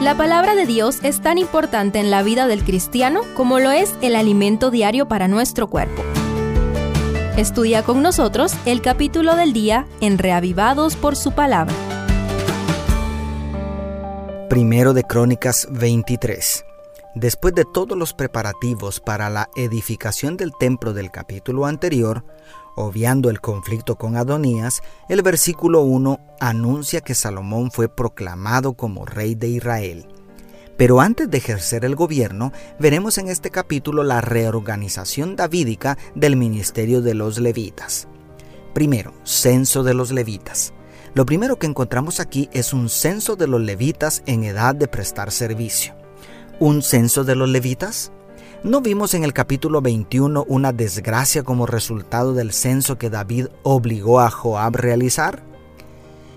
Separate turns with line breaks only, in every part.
La palabra de Dios es tan importante en la vida del cristiano como lo es el alimento diario para nuestro cuerpo. Estudia con nosotros el capítulo del día en Reavivados por su palabra.
Primero de Crónicas 23. Después de todos los preparativos para la edificación del templo del capítulo anterior, obviando el conflicto con Adonías, el versículo 1 anuncia que Salomón fue proclamado como rey de Israel. Pero antes de ejercer el gobierno, veremos en este capítulo la reorganización davídica del ministerio de los levitas. Primero, censo de los levitas. Lo primero que encontramos aquí es un censo de los levitas en edad de prestar servicio un censo de los levitas? ¿No vimos en el capítulo 21 una desgracia como resultado del censo que David obligó a Joab realizar?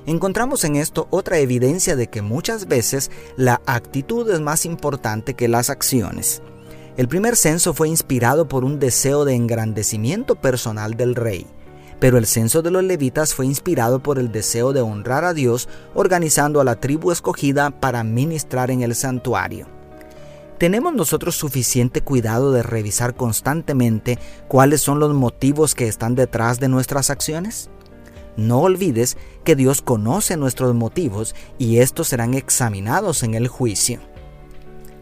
Encontramos en esto otra evidencia de que muchas veces la actitud es más importante que las acciones. El primer censo fue inspirado por un deseo de engrandecimiento personal del rey, pero el censo de los levitas fue inspirado por el deseo de honrar a Dios organizando a la tribu escogida para ministrar en el santuario. ¿Tenemos nosotros suficiente cuidado de revisar constantemente cuáles son los motivos que están detrás de nuestras acciones? No olvides que Dios conoce nuestros motivos y estos serán examinados en el juicio.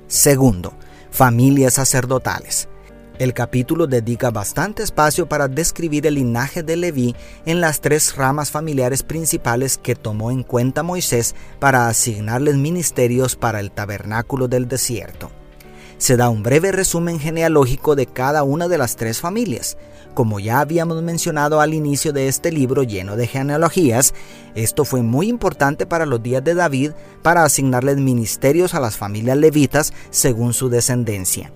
Segundo, familias sacerdotales. El capítulo dedica bastante espacio para describir el linaje de Leví en las tres ramas familiares principales que tomó en cuenta Moisés para asignarles ministerios para el tabernáculo del desierto se da un breve resumen genealógico de cada una de las tres familias. Como ya habíamos mencionado al inicio de este libro lleno de genealogías, esto fue muy importante para los días de David para asignarles ministerios a las familias levitas según su descendencia.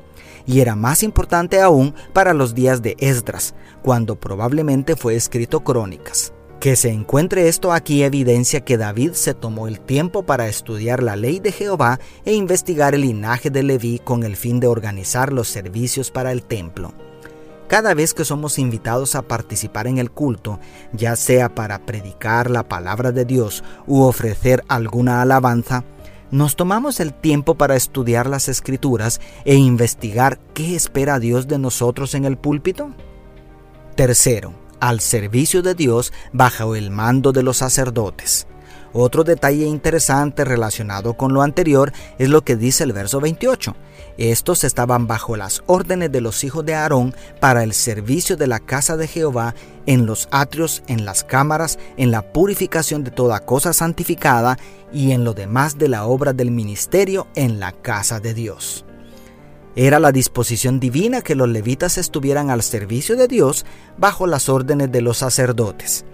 Y era más importante aún para los días de Esdras, cuando probablemente fue escrito Crónicas. Que se encuentre esto aquí evidencia que David se tomó el tiempo para estudiar la ley de Jehová e investigar el linaje de Leví con el fin de organizar los servicios para el templo. Cada vez que somos invitados a participar en el culto, ya sea para predicar la palabra de Dios u ofrecer alguna alabanza, nos tomamos el tiempo para estudiar las escrituras e investigar qué espera Dios de nosotros en el púlpito. Tercero, al servicio de Dios bajo el mando de los sacerdotes. Otro detalle interesante relacionado con lo anterior es lo que dice el verso 28. Estos estaban bajo las órdenes de los hijos de Aarón para el servicio de la casa de Jehová en los atrios, en las cámaras, en la purificación de toda cosa santificada y en lo demás de la obra del ministerio en la casa de Dios. Era la disposición divina que los levitas estuvieran al servicio de Dios bajo las órdenes de los sacerdotes.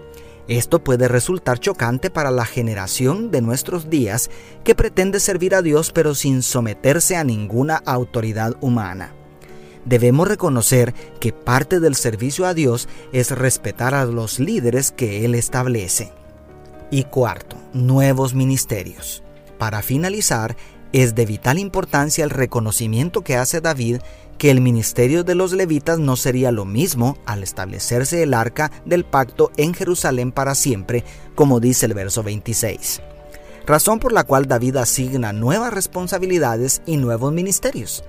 Esto puede resultar chocante para la generación de nuestros días que pretende servir a Dios pero sin someterse a ninguna autoridad humana. Debemos reconocer que parte del servicio a Dios es respetar a los líderes que Él establece. Y cuarto, nuevos ministerios. Para finalizar, es de vital importancia el reconocimiento que hace David que el ministerio de los levitas no sería lo mismo al establecerse el arca del pacto en Jerusalén para siempre, como dice el verso 26. Razón por la cual David asigna nuevas responsabilidades y nuevos ministerios.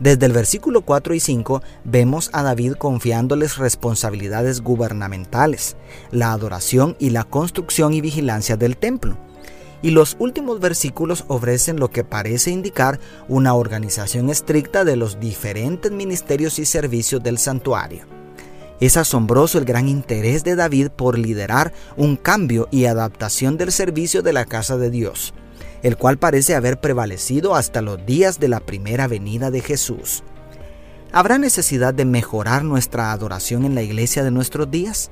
Desde el versículo 4 y 5 vemos a David confiándoles responsabilidades gubernamentales, la adoración y la construcción y vigilancia del templo y los últimos versículos ofrecen lo que parece indicar una organización estricta de los diferentes ministerios y servicios del santuario. Es asombroso el gran interés de David por liderar un cambio y adaptación del servicio de la casa de Dios, el cual parece haber prevalecido hasta los días de la primera venida de Jesús. ¿Habrá necesidad de mejorar nuestra adoración en la iglesia de nuestros días?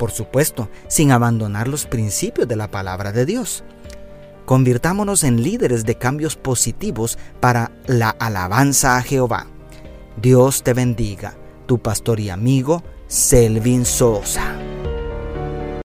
Por supuesto, sin abandonar los principios de la palabra de Dios. Convirtámonos en líderes de cambios positivos para la alabanza a Jehová. Dios te bendiga, tu pastor y amigo Selvin Sosa.